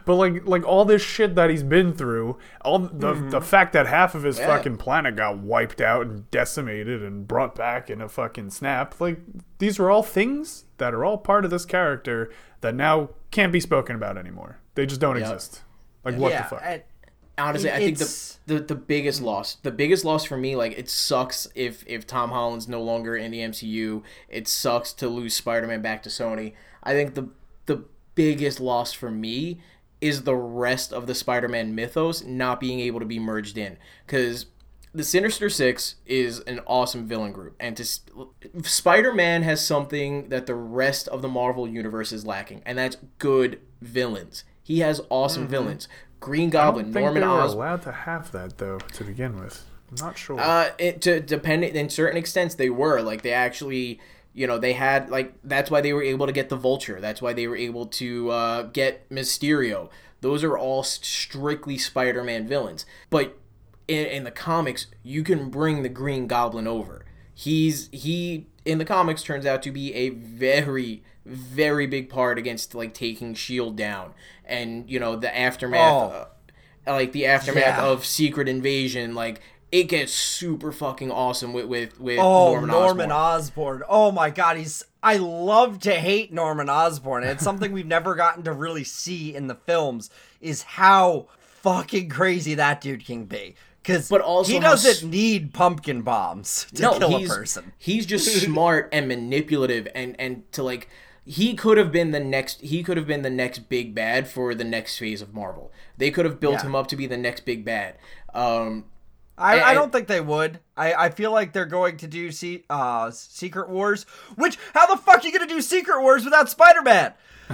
but like, like all this shit that he's been through, all the the fact that half of his fucking planet got wiped out and decimated and brought back in a fucking snap, like these are all things that are all part of this character that now can't be spoken about anymore. They just don't Yep. exist. Like what yeah, the fuck? and- honestly, I think the, the the biggest mm. loss, the biggest loss for me, like it sucks if if Tom Holland's no longer in the MCU. It sucks to lose Spider-Man back to Sony. I think the the biggest loss for me is the rest of the Spider-Man mythos not being able to be merged in because the Sinister Six is an awesome villain group, and to Spider-Man has something that the rest of the Marvel universe is lacking, and that's good villains. He has awesome mm-hmm. villains. Green Goblin, think Norman they were Osborn. allowed to have that though to begin with. I'm not sure. Uh, it, to depending in certain extents, they were like they actually, you know, they had like that's why they were able to get the Vulture. That's why they were able to uh, get Mysterio. Those are all strictly Spider-Man villains. But in, in the comics, you can bring the Green Goblin over. He's he in the comics turns out to be a very very big part against like taking Shield down and you know the aftermath. Oh. uh, like the aftermath Yeah. of Secret Invasion, like it gets super fucking awesome with with with Oh, Norman, Norman, Osborn. Osborn. Oh my god, he's I love to hate Norman Osborn. And it's something we've never gotten to really see in the films is how fucking crazy that dude can be. Cuz But also he doesn't s- need pumpkin bombs to no, kill a person. he's just smart and manipulative, and and to like he could have been the next he could have been the next big bad for the next phase of Marvel. They could have built Yeah. him up to be the next big bad. Um, I, I don't think they would. I, I feel like they're going to do see, uh, Secret Wars. Which how the fuck are you gonna do Secret Wars without Spider Man?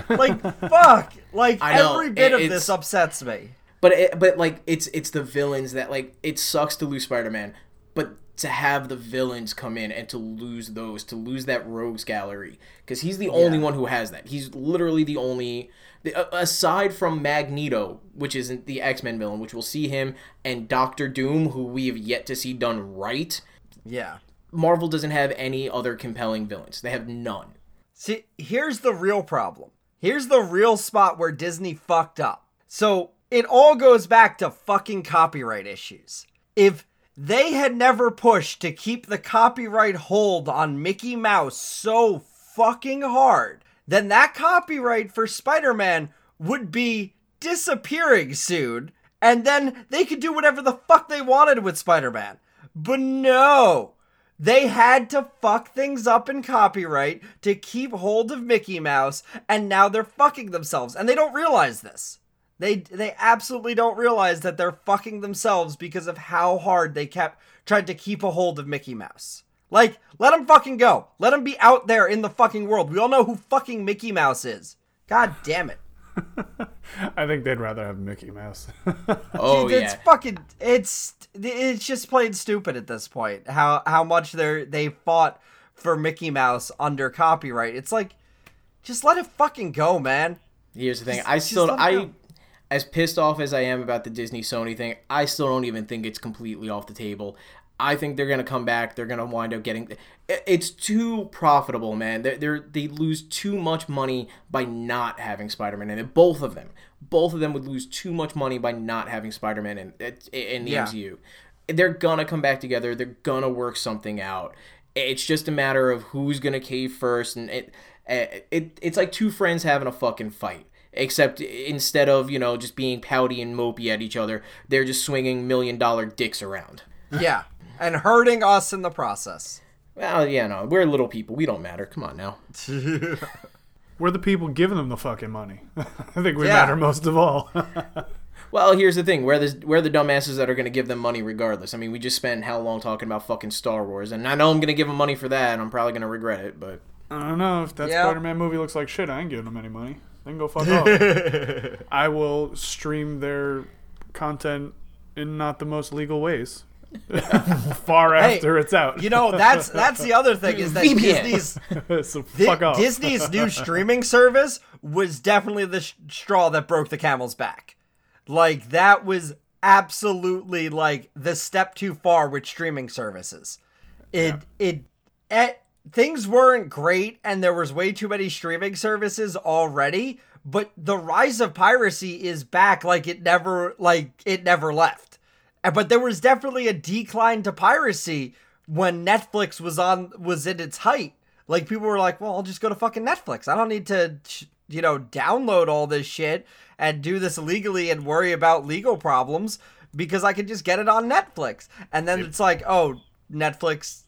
Like fuck. Like every bit it- of this upsets me. But it, but like it's it's the villains that like it sucks to lose Spider Man, but to have the villains come in and to lose those, to lose that rogues gallery, because he's the only one who has that. He's literally the only, the, aside from Magneto, which isn't the X Men villain, which we'll see him, and Doctor Doom, who we have yet to see done right. Yeah. Marvel doesn't have any other compelling villains. They have none. See, here's the real problem. Here's the real spot where Disney fucked up. So it all goes back to fucking copyright issues. if they had never pushed to keep the copyright hold on Mickey Mouse so fucking hard, then that copyright for Spider Man would be disappearing soon, and then they could do whatever the fuck they wanted with Spider Man. But no! They had to fuck things up in copyright to keep hold of Mickey Mouse, and now they're fucking themselves, and they don't realize this. They they absolutely don't realize that they're fucking themselves because of how hard they kept tried to keep a hold of Mickey Mouse. Like, let him fucking go. Let him be out there in the fucking world. We all know who fucking Mickey Mouse is. God damn it. I think they'd rather have Mickey Mouse. Oh it's yeah. fucking it's it's just plain stupid at this point. How how much they're they fought for Mickey Mouse under copyright. It's like just let it fucking go, man. Here's the thing. Just- I still I go. As pissed off as I am about the Disney Sony thing, I still don't even think it's completely off the table. I think they're gonna come back. They're gonna wind up getting. It's too profitable, man. They they they lose too much money by not having Spider-Man in it. Both of them, both of them would lose too much money by not having Spider-Man in in the Yeah. MCU. They're gonna come back together. They're gonna work something out. It's just a matter of who's gonna cave first, and it it, it it's like two friends having a fucking fight except instead of you know just being pouty and mopey at each other they're just swinging million dollar dicks around Yeah. And hurting us in the process. well yeah no we're little people we don't matter come on now We're the people giving them the fucking money. I think we Yeah. matter most of all. well here's the thing we're the, we're the dumbasses that are going to give them money regardless i mean we just spent how long talking about fucking star wars and i know i'm going to give them money for that and i'm probably going to regret it but I don't know if that Yeah. Spider-Man movie looks like shit. I ain't giving them any money. They can go fuck off. I will stream their content in not the most legal ways. Far Hey, after it's out. You know, that's that's the other thing is that VPN. Disney's so Di- fuck off. Disney's new streaming service was definitely the sh- straw that broke the camel's back. Like that was absolutely like the step too far with streaming services. It it eh, things weren't great and there was way too many streaming services already, but the rise of piracy is back like it never like it never left. But there was definitely a decline to piracy when Netflix was on was at its height. Like people were like, "Well, I'll just go to fucking Netflix. I don't need to, you know, download all this shit and do this illegally and worry about legal problems because I can just get it on Netflix." And then it's like, "Oh, Netflix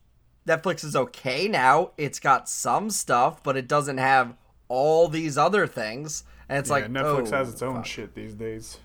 Netflix is okay now. It's got some stuff, but it doesn't have all these other things." And it's Yeah, like Netflix oh, has its own fuck. shit these days.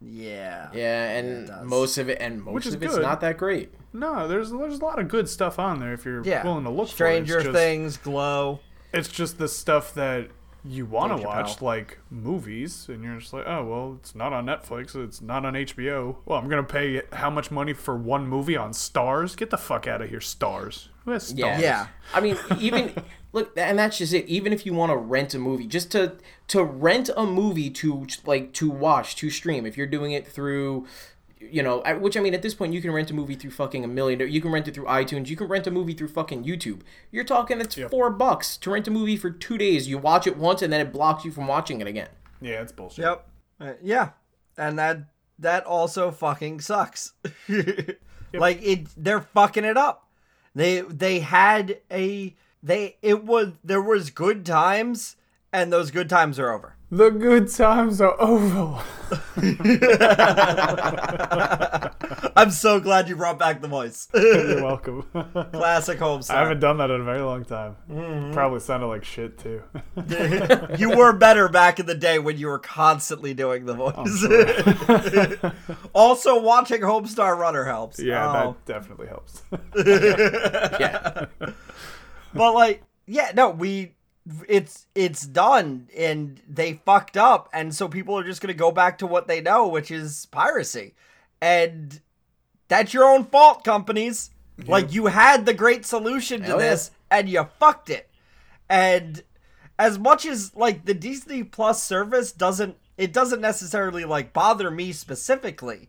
Yeah. yeah and most of it and most Which is of it's not that great No, there's there's a lot of good stuff on there if you're Yeah. willing to look Stranger for it. It's just, Things, Glow. It's just the stuff that you want to watch, Chappelle. like movies, and you're just like, oh well, it's not on Netflix, it's not on HBO. Well, I'm gonna pay how much money for one movie on Starz? Get the fuck out of here, Starz. Who has Starz? Yeah. Yeah. I mean, even look, and that's just it. Even if you want to rent a movie, just to to rent a movie to like to watch to stream, if you're doing it through, you know, which I mean, at this point, you can rent a movie through fucking a million. You can rent it through iTunes. You can rent a movie through fucking YouTube. You're talking it's four bucks to rent a movie for two days. You watch it once, and then it blocks you from watching it again. Yeah, it's bullshit. Yep. Uh, yeah. And that that also fucking sucks. Like it they're fucking it up. They they had a they it was there was good times and those good times are over. The good times are over. I'm so glad you brought back the voice. You're welcome. Classic home I haven't done that in a very long time. Mm-hmm. Probably sounded like shit too. You were better back in the day when you were constantly doing the voice. also watching Homestar Runner helps. yeah, Oh. that definitely helps. Yeah. but like yeah no we it's it's done and they fucked up. And so people are just gonna go back to what they know which is piracy. And that's your own fault companies. Like you had the great solution to Hell yeah. this and you fucked it. And as much as like the disney plus service doesn't it doesn't necessarily like bother me specifically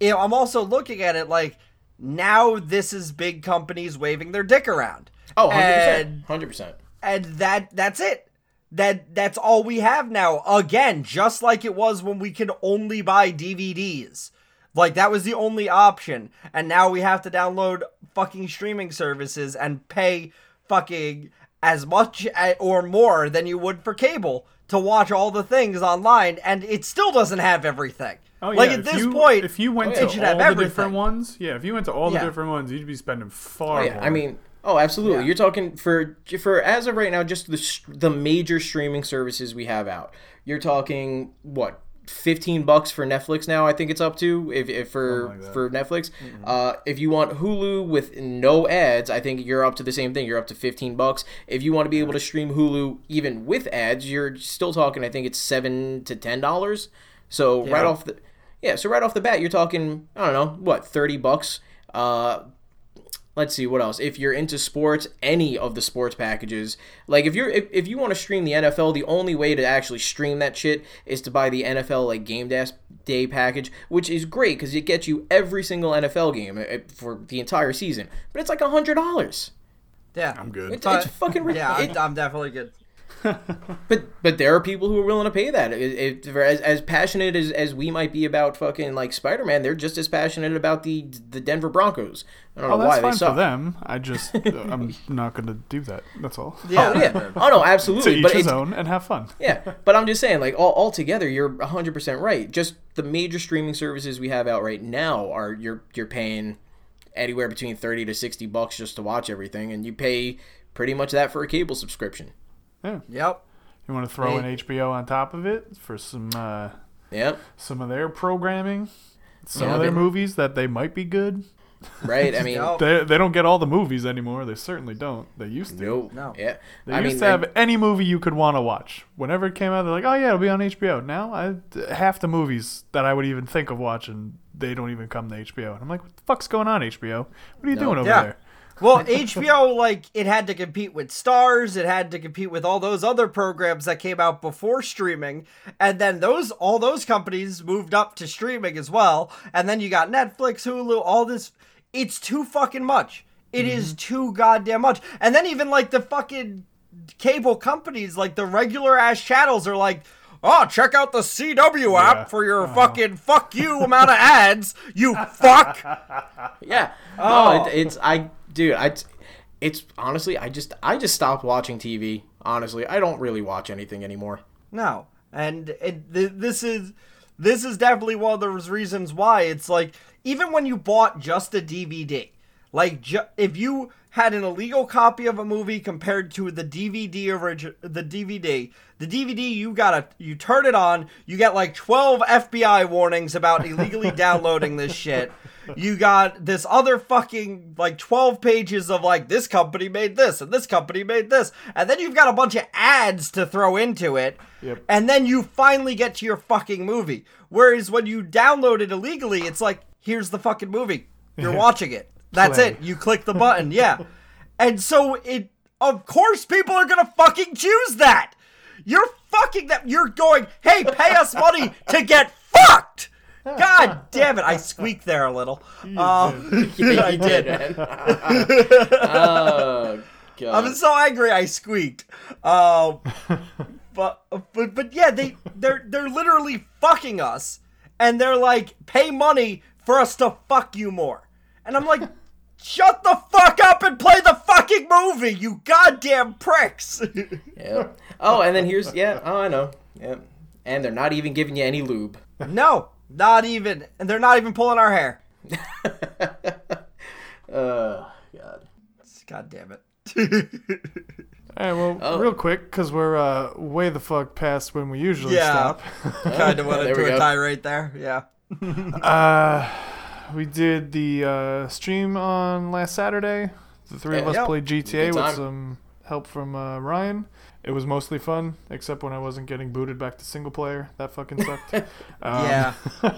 i'm also looking at it like now this is big companies waving their dick around. Oh, 100 And- percent, hundred percent. And that that's it that that's all we have now again just like it was when we could only buy dvds Like that was the only option, and now we have to download fucking streaming services and pay fucking as much eh, or more than you would for cable to watch all the things online, and it still doesn't have everything. Oh, yeah. like at if this you- point, if you went Oh, to yeah. it should all have the everything. different ones, yeah, if you went to all the Yeah. different ones, you'd be spending far oh, yeah, more. I mean, oh, absolutely. Yeah. You're talking for for as of right now, just the the major streaming services we have out. You're talking what? 15 bucks for Netflix now I think it's up to if, if for that. for Netflix uh, if you want Hulu with no ads I think you're up to the same thing you're up to 15 bucks if you want to be able to stream Hulu even with ads you're still talking I think it's 7 to 10 dollars so right off the yeah so right off the bat you're talking I don't know what 30 bucks uh let's see what else if you're into sports any of the sports packages like if you're if, if you want to stream the nfl the only way to actually stream that shit is to buy the nfl like game day, day package which is great because it gets you every single nfl game uh, for the entire season but it's like a hundred dollars yeah, I'm good. it's, But- it's fucking ri- yeah, I'm, I'm definitely good. but but there are people who are willing to pay that. It, it, as as passionate as, as we might be about fucking like Spider Man, they're just as passionate about the the Denver Broncos. I don't oh, know why that's they fine suck. for them. I just, I'm not going to do that. That's all. Yeah, Oh yeah. Oh no, To absolutely. each But his own and have fun. yeah, but I'm just saying, like all altogether, you're 100 percent right. Just the major streaming services we have out right now are you're you're paying anywhere between 30 to 60 bucks just to watch everything, and you pay pretty much that for a cable subscription. Yep. You want to throw Hey. in HBO on top of it for some uh, Yep. some of their programming, some Yeah, of their but- movies that they might be good. Right. I mean, They, they don't get all the movies anymore. They certainly don't. They used to. no, No. Yeah. They I used mean, to have any movie you could want to watch. Whenever it came out, they're like, "Oh yeah, it'll be on HBO." Now, I, half the movies that I would even think of watching, they don't even come to HBO. And I'm like, "What the fuck's going on, HBO? What are you No. doing over Yeah. there?" Well, HBO like it had to compete with Starz, it had to compete with all those other programs that came out before streaming, and then those all those companies moved up to streaming as well. And then you got Netflix, Hulu, all this. It's too fucking much. It is Mm-hmm. too goddamn much. And then even like the fucking cable companies, like the regular ass channels, are like. Oh, check out the CW app Yeah. for your fucking fuck you amount of ads, you fuck. Yeah. Oh. Oh, it, it's I, dude. I, it's honestly, I just, I just stopped watching TV. Honestly, I don't really watch anything anymore. No, and it, th- this is this is definitely one of those reasons why it's like even when you bought just a DVD, like ju- if you had an illegal copy of a movie compared to the DVD origin the DVD, the DVD you gotta you turn it on, you get like twelve FBI warnings about illegally downloading this shit. You got this other fucking like 12 pages of like this company made this and this company made this. And then you've got a bunch of ads to throw into it. Yep. And then you finally get to your fucking movie. Whereas when you download it illegally, it's like, here's the fucking movie. You're watching it. That's Play. it. You click the button. Yeah. And so it, of course, people are to fucking choose that. You're fucking that. You're going, hey, pay us money to get fucked. God damn it. I squeaked there a little. Um, Yeah, I you did. oh god. I'm so angry I squeaked. Um, but but but yeah, they they're they're literally fucking us, and they're like, pay money for us to fuck you more, and I'm like. Shut the fuck up and play the fucking movie, you goddamn pricks! yeah. Oh, and then here's yeah. Oh, I know. Yeah. And they're not even giving you any lube. no, not even, and they're not even pulling our hair. Oh god. God damn it! All right, well, Oh. real quick, because we're uh, way the fuck past when we usually Yeah. stop. kind of went There we into a go. tirade there. Yeah. uh, we did the uh, stream on last Saturday. The three of us Yep. played GTA with some help from uh, Ryan. It was mostly fun, except when I wasn't getting booted back to single player. That fucking sucked. Um, yeah.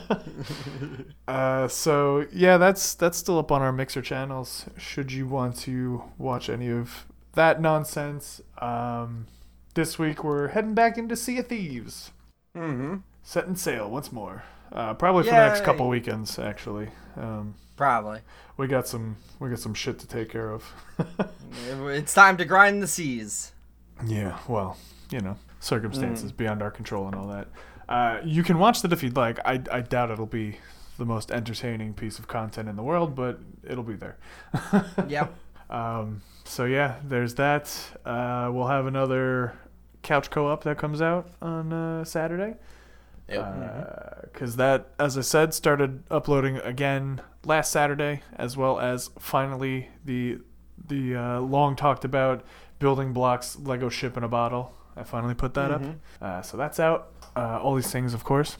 Uh, so yeah, that's that's still up on our Mixer channels. Should you want to watch any of that nonsense? Um, this week we're heading back into Sea of Thieves, Mm-hmm. setting sail once more. Uh, probably for the next couple weekends, actually. Um, Probably. we got some we got some shit to take care of. It's time to grind the seas. Yeah, well, you know, circumstances Mm. beyond our control and all that. Uh, you can watch that if you'd like. I, I doubt it'll be the most entertaining piece of content in the world, but it'll be there. Yep. Um, so yeah, there's that. Uh, we'll have another couch co-op that comes out on uh, Saturday. Yep. Because that, as I said, started uploading again last Saturday, as well as finally the the uh, long talked about building blocks Lego ship in a bottle. I finally put that up. Uh, so that's out. Uh, all these things, of course,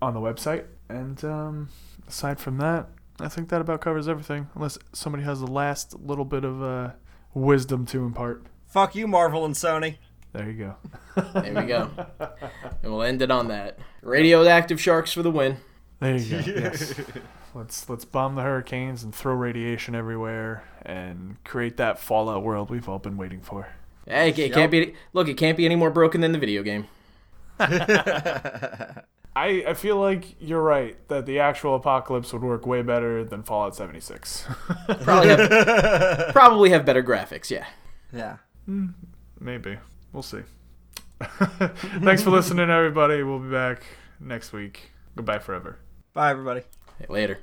on the website. And um, aside from that, I think that about covers everything. Unless somebody has the last little bit of uh, wisdom to impart. Fuck you, Marvel and Sony. There you go. There we go. and we'll end it on that. Radioactive sharks for the win. There you go. Yes. Let's let's bomb the hurricanes and throw radiation everywhere and create that Fallout world we've all been waiting for. Hey, it, it can't be. Look, it can't be any more broken than the video game. I, I feel like you're right that the actual apocalypse would work way better than Fallout 76. Probably have, probably have better graphics. Yeah. Yeah. Hmm, maybe. We'll see. Thanks for listening, everybody. We'll be back next week. Goodbye forever. Bye, everybody. Later.